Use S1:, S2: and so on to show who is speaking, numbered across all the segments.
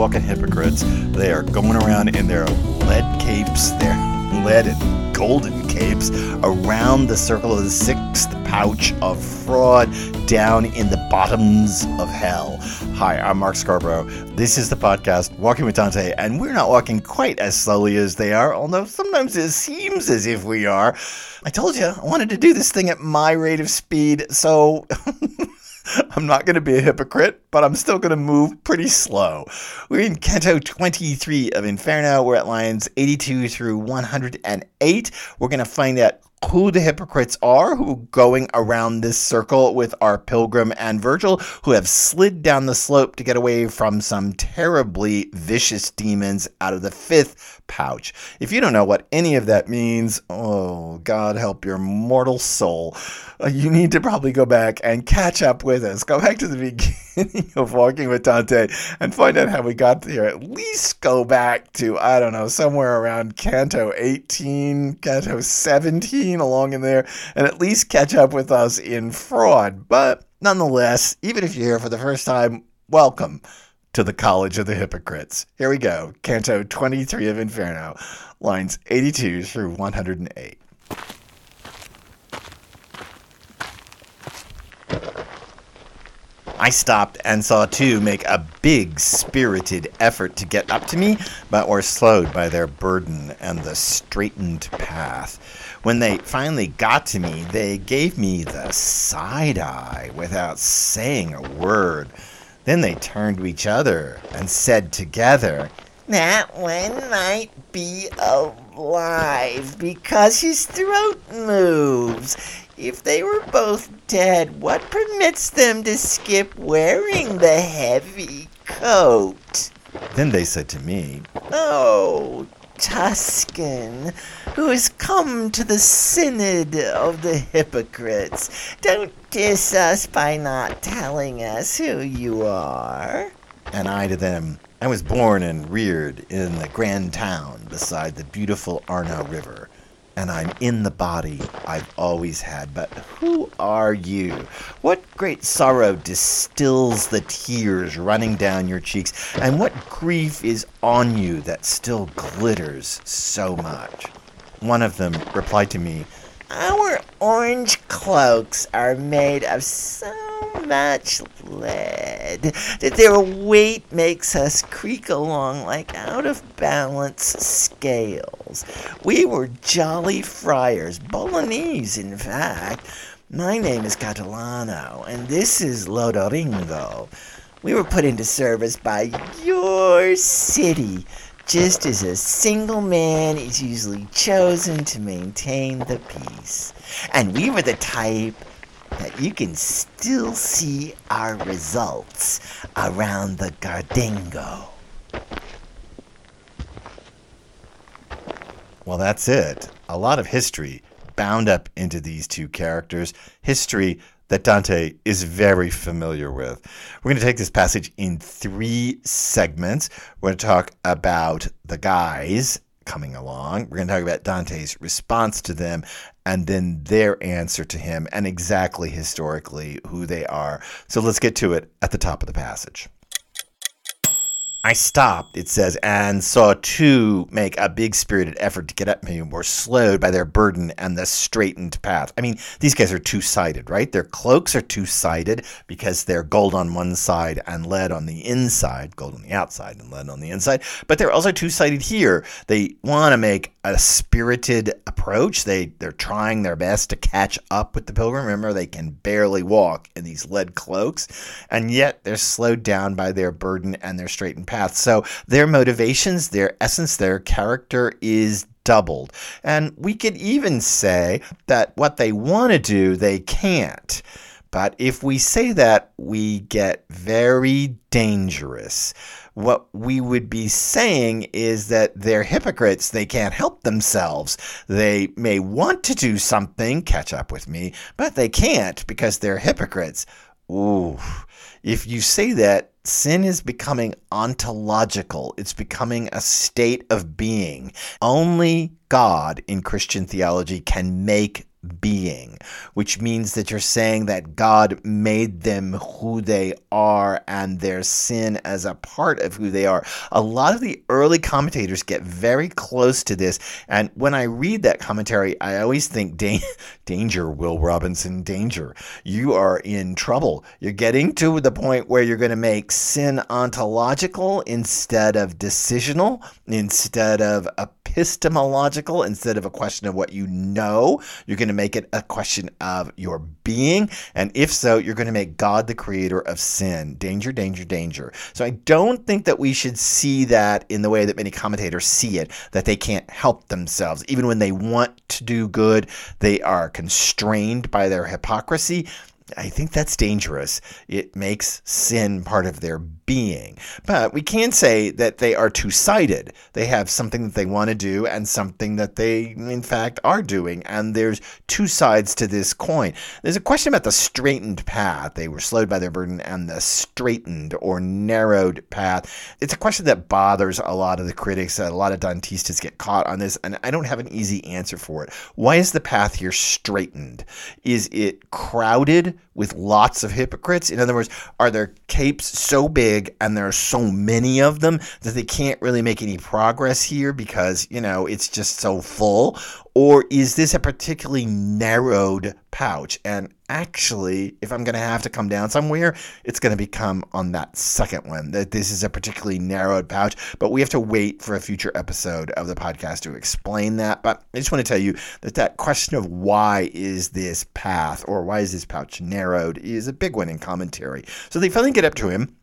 S1: walking hypocrites. They are going around in their lead capes, their lead and golden capes, around the circle of the sixth pouch of fraud down in the bottoms of hell. Hi, I'm Mark Scarborough. This is the podcast Walking with Dante, and we're not walking quite as slowly as they are, although sometimes it seems as if we are. I told you I wanted to do this thing at my rate of speed, so. I'm not going to be a hypocrite, but I'm still going to move pretty slow. We're in Canto 23 of Inferno. We're at lines 82 through 108. We're going to find out who the hypocrites are who going around this circle with our pilgrim and Virgil, who have slid down the slope to get away from some terribly vicious demons out of the fifth pouch. If you don't know what any of that means, oh, God help your mortal soul. Uh, you need to probably go back and catch up with us. Go back to the beginning of Walking with Dante and find out how we got here. At least go back to, I don't know, somewhere around Canto 18, Canto 17 along in there and at least catch up with us in fraud. But nonetheless, even if you're here for the first time, welcome to the College of the Hypocrites. Here we go, Canto 23 of Inferno, lines 82 through 108. I stopped and saw two make a big spirited effort to get up to me, but were slowed by their burden and the straitened path. When they finally got to me, they gave me the side eye without saying a word. Then they turned to each other and said together,
S2: That one might be alive because his throat moves. If they were both dead, what permits them to skip wearing the heavy coat?
S1: Then they said to me,
S2: Oh, Tuscan, who has come to the synod of the hypocrites, don't diss us by not telling us who you are.
S1: And I to them, I was born and reared in the grand town beside the beautiful Arno River and I'm in the body I've always had. But who are you? What great sorrow distills the tears running down your cheeks, and what grief is on you that still glitters so much? One of them replied to me,
S2: Our orange cloaks are made of so much lead that their weight makes us creak along like out of balance scales. We were jolly friars, Bolognese, in fact. My name is Catalano, and this is Loderingo. We were put into service by your city, just as a single man is usually chosen to maintain the peace. And we were the type that you can still see our results around the Gardingo.
S1: Well, that's it. A lot of history bound up into these two characters. History that Dante is very familiar with. We're going to take this passage in three segments. We're going to talk about the guys coming along. We're going to talk about Dante's response to them and then their answer to him and exactly historically who they are. So let's get to it at the top of the passage. I stopped, it says, and saw two make a big spirited effort to get at me and were slowed by their burden and the straitened path. I mean, these guys are two sided, right? Their cloaks are two sided because they're gold on one side and lead on the inside, gold on the outside and lead on the inside. But they're also two sided here. They want to make a spirited approach. They, they're trying their best to catch up with the pilgrim. Remember, they can barely walk in these lead cloaks, and yet they're slowed down by their burden and their straitened path. So their motivations, their essence, their character is doubled. And we could even say that what they want to do, they can't. But if we say that, we get very dangerous. What we would be saying is that they're hypocrites. They can't help themselves. They may want to do something, catch up with me, but they can't because they're hypocrites. Ooh. If you say that, sin is becoming ontological. It's becoming a state of being. Only God in Christian theology can make being, which means that you're saying that God made them who they are and their sin as a part of who they are. A lot of the early commentators get very close to this. And when I read that commentary, I always think, danger, Will Robinson, danger. You are in trouble. You're getting to the point where you're going to make sin ontological instead of decisional, instead of epistemological, instead of a question of what you know. You're going to make it a question of your being. And if so, you're going to make God the creator of sin. Danger, danger, danger. So I don't think that we should see that in the way that many commentators see it, that they can't help themselves. Even when they want to do good, they are constrained by their hypocrisy. I think that's dangerous. It makes sin part of their being. But we can say that they are two sided. They have something that they want to do and something that they, in fact, are doing. And there's two sides to this coin. There's a question about the straitened path. They were slowed by their burden and the straitened or narrowed path. It's a question that bothers a lot of the critics. A lot of Dantistas get caught on this, and I don't have an easy answer for it. Why is the path here straitened? Is it crowded with lots of hypocrites? In other words, are their capes so big? and there are so many of them that they can't really make any progress here because, you know, it's just so full? Or is this a particularly narrowed pouch? And actually, if I'm going to have to come down somewhere, it's going to become on that second one that this is a particularly narrowed pouch. But we have to wait for a future episode of the podcast to explain that. But I just want to tell you that that question of why is this path or why is this pouch narrowed is a big one in commentary. So they finally get up to him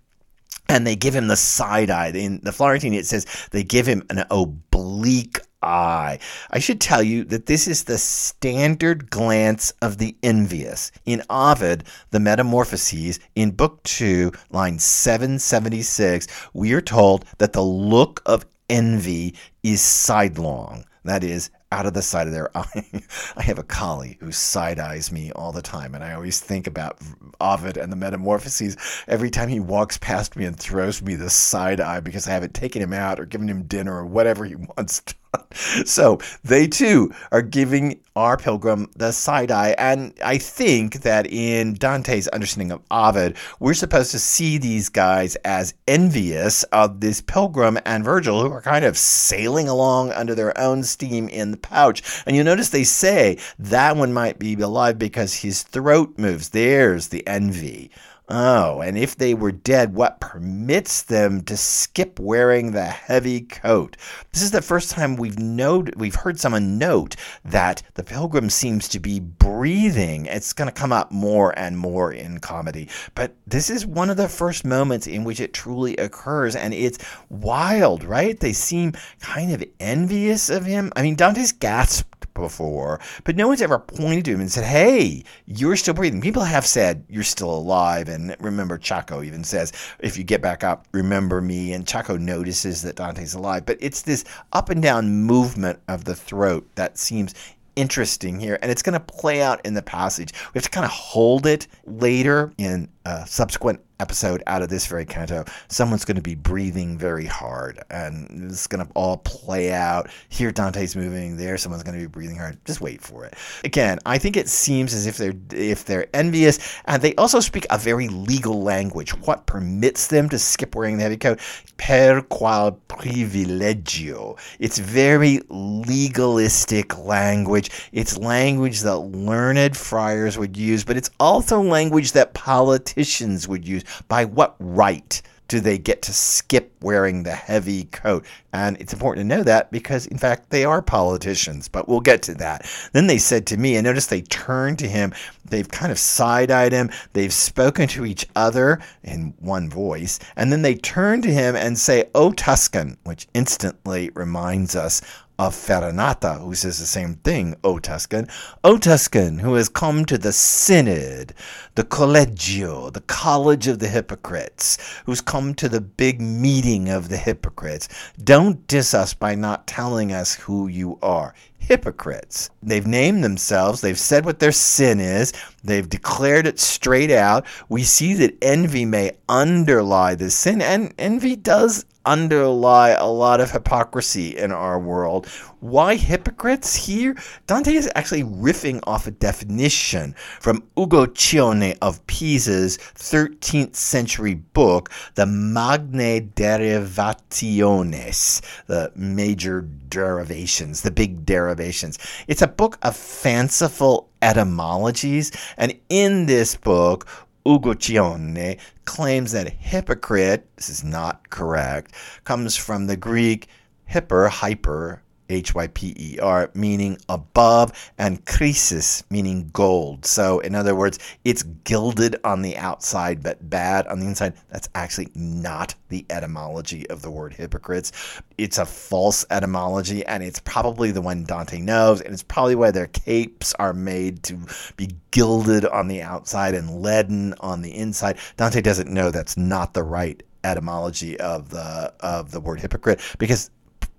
S1: and they give him the side eye. In the Florentine, it says they give him an oblique eye. I should tell you that this is the standard glance of the envious. In Ovid, the Metamorphoses, in Book 2, line 776, we are told that the look of envy is sidelong. That is, out of the side of their eye. I have a collie who side eyes me all the time, and I always think about Ovid and the Metamorphoses every time he walks past me and throws me the side eye because I haven't taken him out or given him dinner or whatever he wants so they too are giving our pilgrim the side eye. And I think that in Dante's understanding of Ovid, we're supposed to see these guys as envious of this pilgrim and Virgil, who are kind of sailing along under their own steam in the pouch. And you notice they say that one might be alive because his throat moves. There's the envy. Oh, and if they were dead, what permits them to skip wearing the heavy coat? This is the first time we've noted, we've heard someone note that the pilgrim seems to be breathing. It's going to come up more and more in comedy, but this is one of the first moments in which it truly occurs, and it's wild, right? They seem kind of envious of him. I mean, Dante's gasped before, but no one's ever pointed to him and said, Hey, you're still breathing. People have said, You're still alive. And remember, Ciacco even says, If you get back up, remember me. And Ciacco notices that Dante's alive. But it's this up and down movement of the throat that seems interesting here, and it's going to play out in the passage. We have to kind of hold it later in a subsequent episode out of this very canto, someone's going to be breathing very hard, and it's going to all play out. Here, Dante's moving. There, someone's going to be breathing hard. Just wait for it. Again, I think it seems as if they're if they're envious, and they also speak a very legal language. What permits them to skip wearing the heavy coat? Per qual privilegio. It's very legalistic language. It's language that learned friars would use, but it's also language that politicians would use by what right do they get to skip wearing the heavy coat? And it's important to know that because, in fact, they are politicians, but we'll get to that. Then they said to me, and notice they turned to him, they've kind of side eyed him, they've spoken to each other in one voice, and then they turn to him and say, O Tuscan, which instantly reminds us of Farinata, who says the same thing, O Tuscan. O Tuscan, who has come to the Synod, the Collegio, the College of the Hypocrites, who's come to the big meeting of the hypocrites. Don't diss us by not telling us who you are. Hypocrites. They've named themselves, they've said what their sin is, they've declared it straight out. We see that envy may underlie the sin, and envy does underlie a lot of hypocrisy in our world. Why hypocrites here? Dante is actually riffing off a definition from Uguccione of Pisa's 13th century book, the Magnae Derivationes, the major derivations, the big derivations. It's a book of fanciful etymologies, and in this book, Uguccione claims that hypocrite, this is not correct, comes from the Greek hyper, hyper, H Y P E R, meaning above, and krisis, meaning gold. So, in other words, it's gilded on the outside but bad on the inside. That's actually not the etymology of the word hypocrites. It's a false etymology, and it's probably the one Dante knows, and it's probably why their capes are made to be gilded on the outside and leaden on the inside. Dante doesn't know that's not the right etymology of the of the word hypocrite because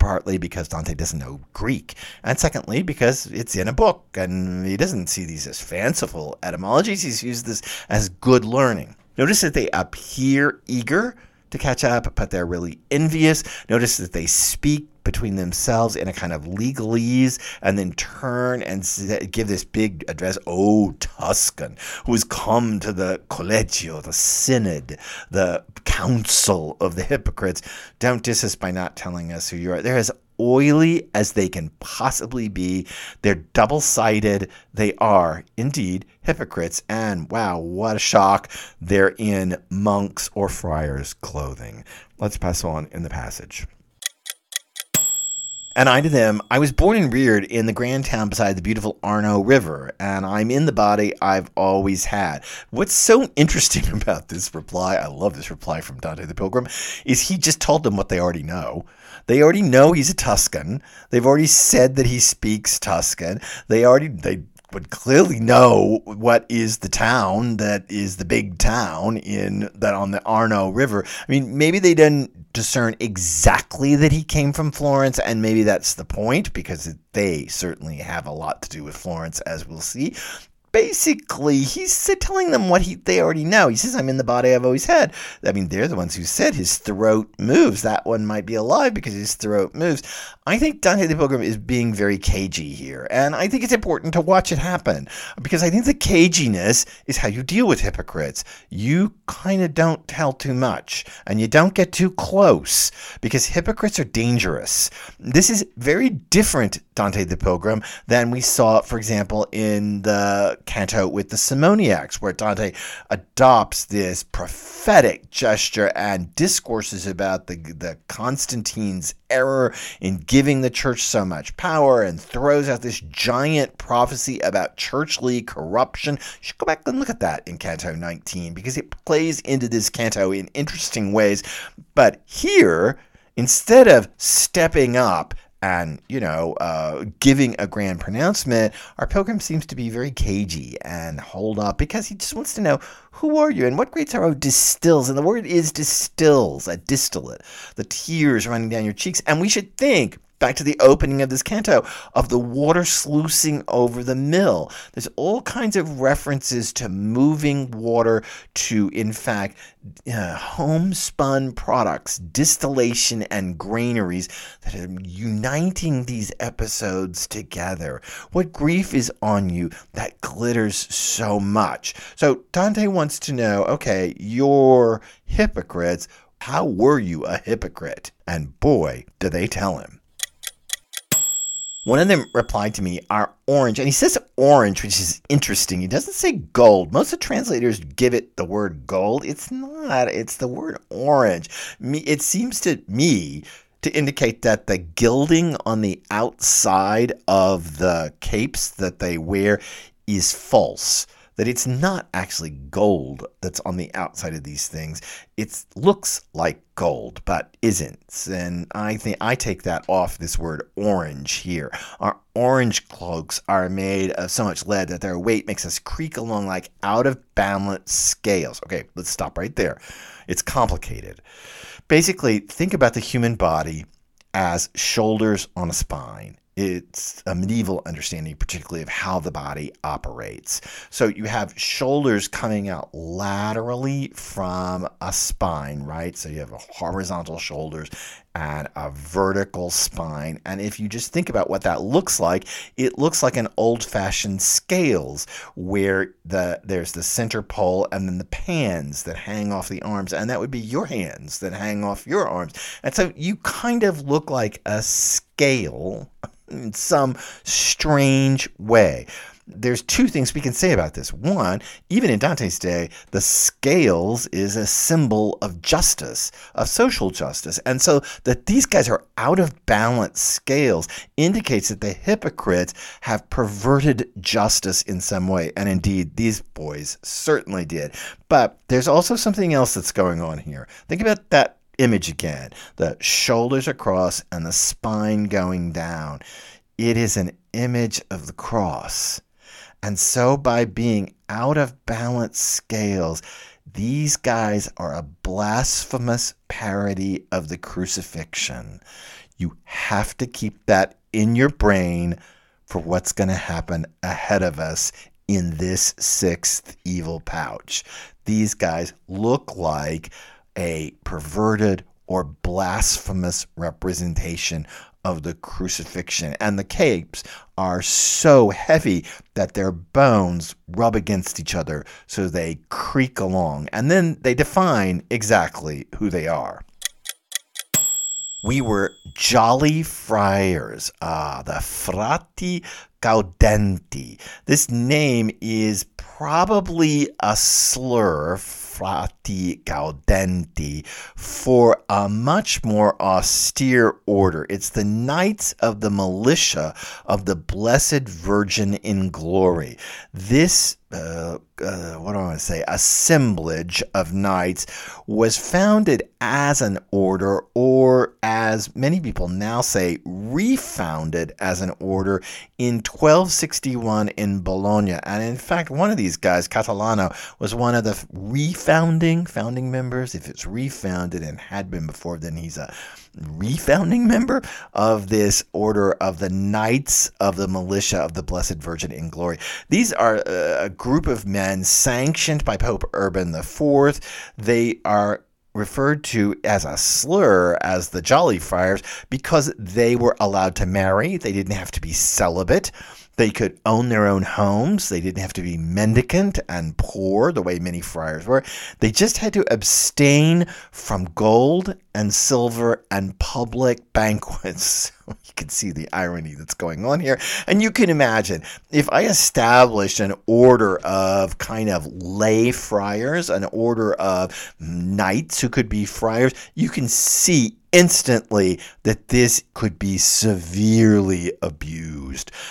S1: partly because Dante doesn't know Greek, and secondly because it's in a book and he doesn't see these as fanciful etymologies. He's used this as good learning. Notice that they appear eager to catch up, but they're really envious. Notice that they speak between themselves in a kind of legalese and then turn and give this big address. Oh, Tuscan, who has come to the collegio, the synod, the council of the hypocrites. Don't diss us by not telling us who you are. They're as oily as they can possibly be. They're double sided. They are indeed hypocrites. And wow, what a shock. They're in monks' or friars' clothing. Let's pass on in the passage. And I to them, I was born and reared in the grand town beside the beautiful Arno River, and I'm in the body I've always had. What's so interesting about this reply, I love this reply from Dante the Pilgrim, is he just told them what they already know. They already know he's a Tuscan. They've already said that he speaks Tuscan. They already they would clearly know what is the town that is the big town in that on the Arno River. I mean, maybe they didn't discern exactly that he came from Florence, and maybe that's the point because they certainly have a lot to do with Florence, as we'll see basically he's telling them what he they already know. He says, "I'm in the body I've always had." I mean, they're the ones who said his throat moves. That one might be alive because his throat moves. I think Dante the Pilgrim is being very cagey here, and I think it's important to watch it happen because I think the caginess is how you deal with hypocrites. You kind of don't tell too much, and you don't get too close because hypocrites are dangerous. This is very different, Dante the Pilgrim, than we saw, for example, in the canto with the Simoniacs, where Dante adopts this prophetic gesture and discourses about the, the Constantine's error in giving the church so much power and throws out this giant prophecy about churchly corruption. You should go back and look at that in Canto 19 because it plays into this canto in interesting ways. But here, instead of stepping up and you know uh, giving a grand pronouncement our pilgrim seems to be very cagey and hold up because he just wants to know who are you and what great sorrow distills? And the word is distills a distillate. The tears running down your cheeks. And we should think back to the opening of this canto of the water sluicing over the mill. There's all kinds of references to moving water to, in fact, uh, homespun products, distillation, and granaries that are uniting these episodes together. What grief is on you that glitters so much? So Dante wants to know okay, you're hypocrites. How were you a hypocrite? And boy, do they tell him. One of them replied to me, "Are orange," and he says orange, which is interesting. He doesn't say gold. Most of the translators give it the word gold. It's not. It's the word orange. It seems to me to indicate that the gilding on the outside of the capes that they wear is false that it's not actually gold that's on the outside of these things. It looks like gold, but isn't. And I think I take that off this word orange here. Our orange cloaks are made of so much lead that their weight makes us creak along like out of balance scales. Okay, let's stop right there. It's complicated. Basically, think about the human body as shoulders on a spine it's a medieval understanding, particularly of how the body operates. So you have shoulders coming out laterally from a spine, right? So you have horizontal shoulders and a vertical spine. And if you just think about what that looks like, it looks like an old-fashioned scales where the there's the center pole and then the pans that hang off the arms, and that would be your hands that hang off your arms. And so you kind of look like a scale in some strange way. There's two things we can say about this. One, even in Dante's day, the scales is a symbol of justice, of social justice. And so that these guys are out of balance scales indicates that the hypocrites have perverted justice in some way. And indeed, these boys certainly did. But there's also something else that's going on here. Think about that image again the shoulders across and the spine going down. It is an image of the cross. And so, by being out of balance scales, these guys are a blasphemous parody of the crucifixion. You have to keep that in your brain for what's going to happen ahead of us in this sixth evil pouch. These guys look like a perverted or blasphemous representation of the crucifixion. And the capes are so heavy that their bones rub against each other so they creak along. And then they define exactly who they are. We were jolly friars, ah, the Frati Gaudenti. This name is probably a slur frati gaudenti for a much more austere order. It's the Knights of the Militia of the Blessed Virgin in Glory. This uh, uh, what do I want to say, assemblage of knights was founded as an order, or as many people now say, refounded as an order in 1261 in Bologna. And in fact, one of these guys, Catalano, was one of the refounding founding members. If it's refounded and had been before, then he's a refounding member of this order of the Knights of the Militia of the Blessed Virgin in Glory. These are a group of men sanctioned by Pope Urban IV. They are referred to as a slur as the Jolly Friars because they were allowed to marry. They didn't have to be celibate. They could own their own homes. They didn't have to be mendicant and poor the way many friars were. They just had to abstain from gold and silver and public banquets. you can see the irony that's going on here. And you can imagine if I established an order of kind of lay friars, an order of knights who could be friars, you can see instantly that this could be severely abused.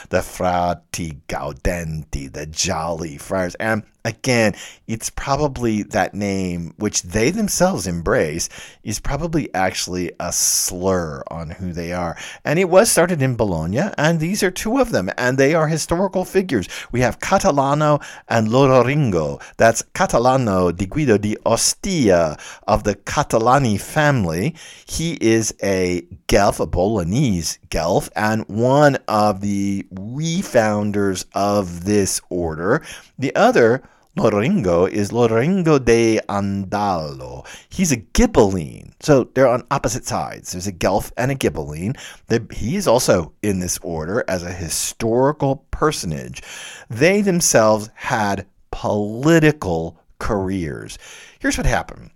S1: The frati gaudenti, the jolly friars. And again, it's probably that name, which they themselves embrace, is probably actually a slur on who they are. And it was started in Bologna, and these are two of them, and they are historical figures. We have Catalano and Loderingo. That's Catalano di Guido di Ostia of the Catalani family. He is a Guelph, a Bolognese Guelph, and one of the refounders of this order. The other, Loderingo is Loderingo de Andalo. He's a Ghibelline. So they're on opposite sides. There's a Guelph and a Ghibelline. He is also in this order as a historical personage. They themselves had political careers. Here's what happened.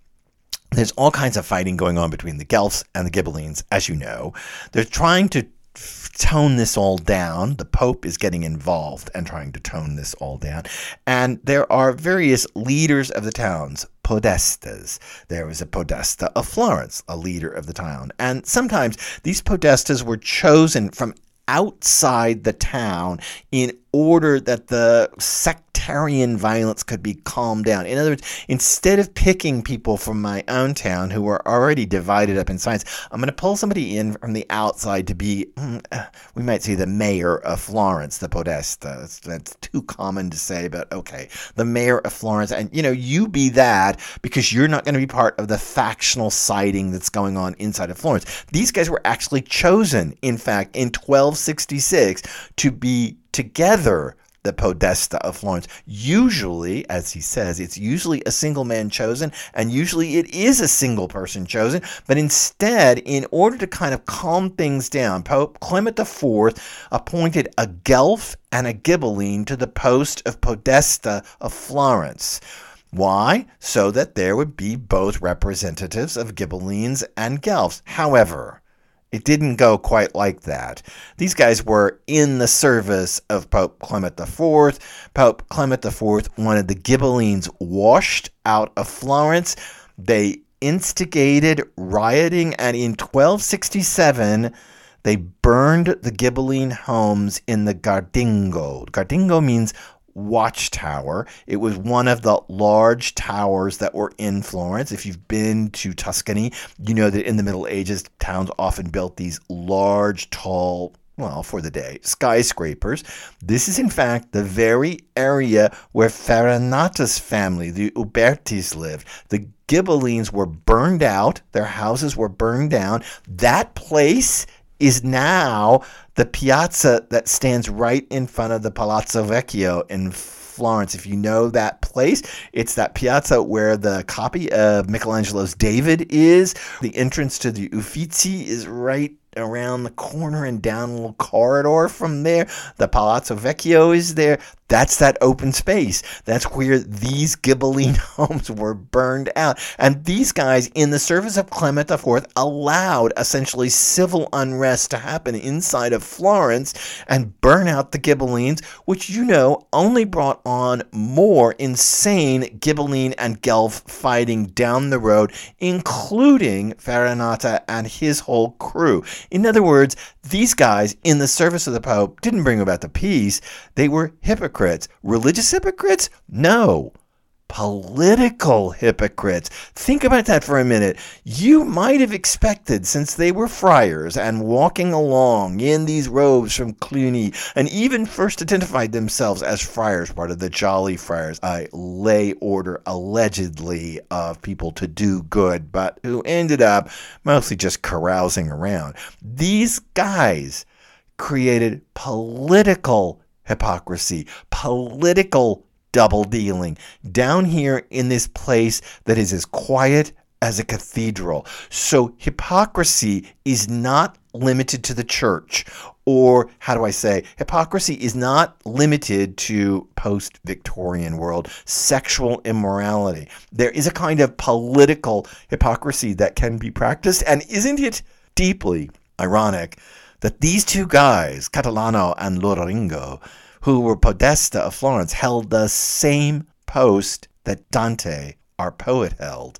S1: There's all kinds of fighting going on between the Guelphs and the Ghibellines, as you know. They're trying to tone this all down. The Pope is getting involved and trying to tone this all down. And there are various leaders of the towns, podestas. There was a podesta of Florence, a leader of the town. And sometimes these podestas were chosen from outside the town in order that the sect violence could be calmed down. In other words, instead of picking people from my own town who are already divided up in science, I'm going to pull somebody in from the outside to be, mm, uh, we might say, the mayor of Florence, the Podesta. That's too common to say, but okay. The mayor of Florence. And, you know, you be that because you're not going to be part of the factional siding that's going on inside of Florence. These guys were actually chosen, in fact, in 1266 to be together the podesta of Florence. Usually, as he says, it's usually a single man chosen, and usually it is a single person chosen. But instead, in order to kind of calm things down, Pope Clement IV appointed a Guelph and a Ghibelline to the post of podesta of Florence. Why? So that there would be both representatives of Ghibellines and Guelphs. However, it didn't go quite like that. These guys were in the service of Pope Clement IV. Pope Clement IV wanted the Ghibellines washed out of Florence. They instigated rioting, and in 1267, they burned the Ghibelline homes in the Gardingo. Gardingo means watchtower. It was one of the large towers that were in Florence. If you've been to Tuscany, you know that in the Middle Ages, towns often built these large, tall, well, for the day, skyscrapers. This is, in fact, the very area where Farinata's family, the Ubertis, lived. The Ghibellines were burned out, their houses were burned down. That place is now the piazza that stands right in front of the Palazzo Vecchio in Florence. If you know that place, it's that piazza where the copy of Michelangelo's David is. The entrance to the Uffizi is right around the corner and down a little corridor from there. The Palazzo Vecchio is there. That's that open space. That's where these Ghibelline homes were burned out. And these guys, in the service of Clement IV, allowed essentially civil unrest to happen inside of Florence and burn out the Ghibellines, which you know only brought on more insane Ghibelline and Guelph fighting down the road, including Farinata and his whole crew. In other words, these guys in the service of the Pope didn't bring about the peace, they were hypocrites. Religious hypocrites? No. Political hypocrites. Think about that for a minute. You might have expected, since they were friars and walking along in these robes from Cluny, and even first identified themselves as friars, part of the Jolly Friars, a lay order allegedly of people to do good, but who ended up mostly just carousing around. These guys created political hypocrisy, political double dealing down here in this place that is as quiet as a cathedral. So hypocrisy is not limited to the church. Or how do I say? Hypocrisy is not limited to post Victorian world sexual immorality. There is a kind of political hypocrisy that can be practiced. And isn't it deeply ironic that these two guys, Catalano and Loringo, who were Podesta of Florence, held the same post that Dante, our poet, held.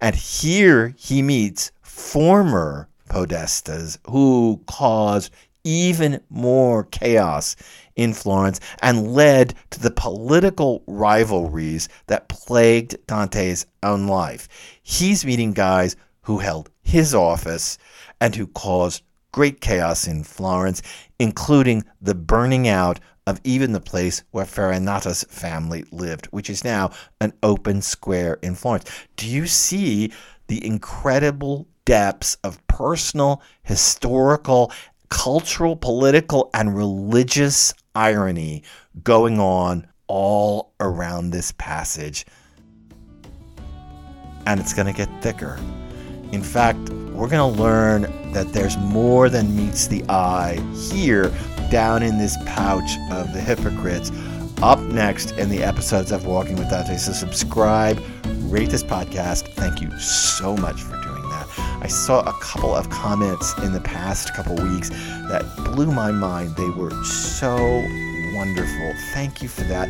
S1: And here he meets former Podestas who caused even more chaos in Florence and led to the political rivalries that plagued Dante's own life. He's meeting guys who held his office and who caused great chaos in Florence, including the burning out of even the place where Farinata's family lived, which is now an open square in Florence. Do you see the incredible depths of personal, historical, cultural, political, and religious irony going on all around this passage? And it's going to get thicker. In fact, we're going to learn that there's more than meets the eye here down in this pouch of the hypocrites up next in the episodes of Walking with Dante. So subscribe, rate this podcast. Thank you so much for doing that. I saw a couple of comments in the past couple weeks that blew my mind. They were so wonderful. Thank you for that.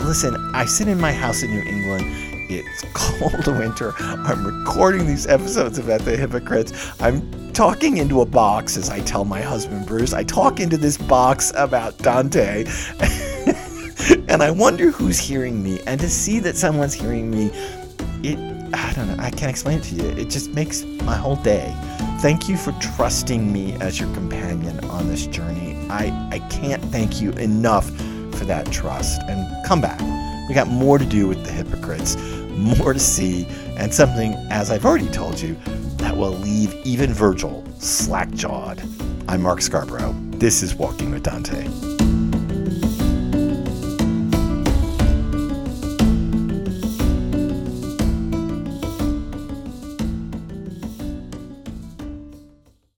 S1: Listen, I sit in my house in New England it's cold winter. I'm recording these episodes about the hypocrites. I'm talking into a box, as I tell my husband Bruce. I talk into this box about Dante. and I wonder who's hearing me. And to see that someone's hearing me, it, I don't know, I can't explain it to you. It just makes my whole day. Thank you for trusting me as your companion on this journey. I, I can't thank you enough for that trust. And come back. We got more to do with the hypocrites, more to see, and something, as I've already told you, will leave even Virgil slack jawed. I'm Mark Scarborough. This is Walking with Dante.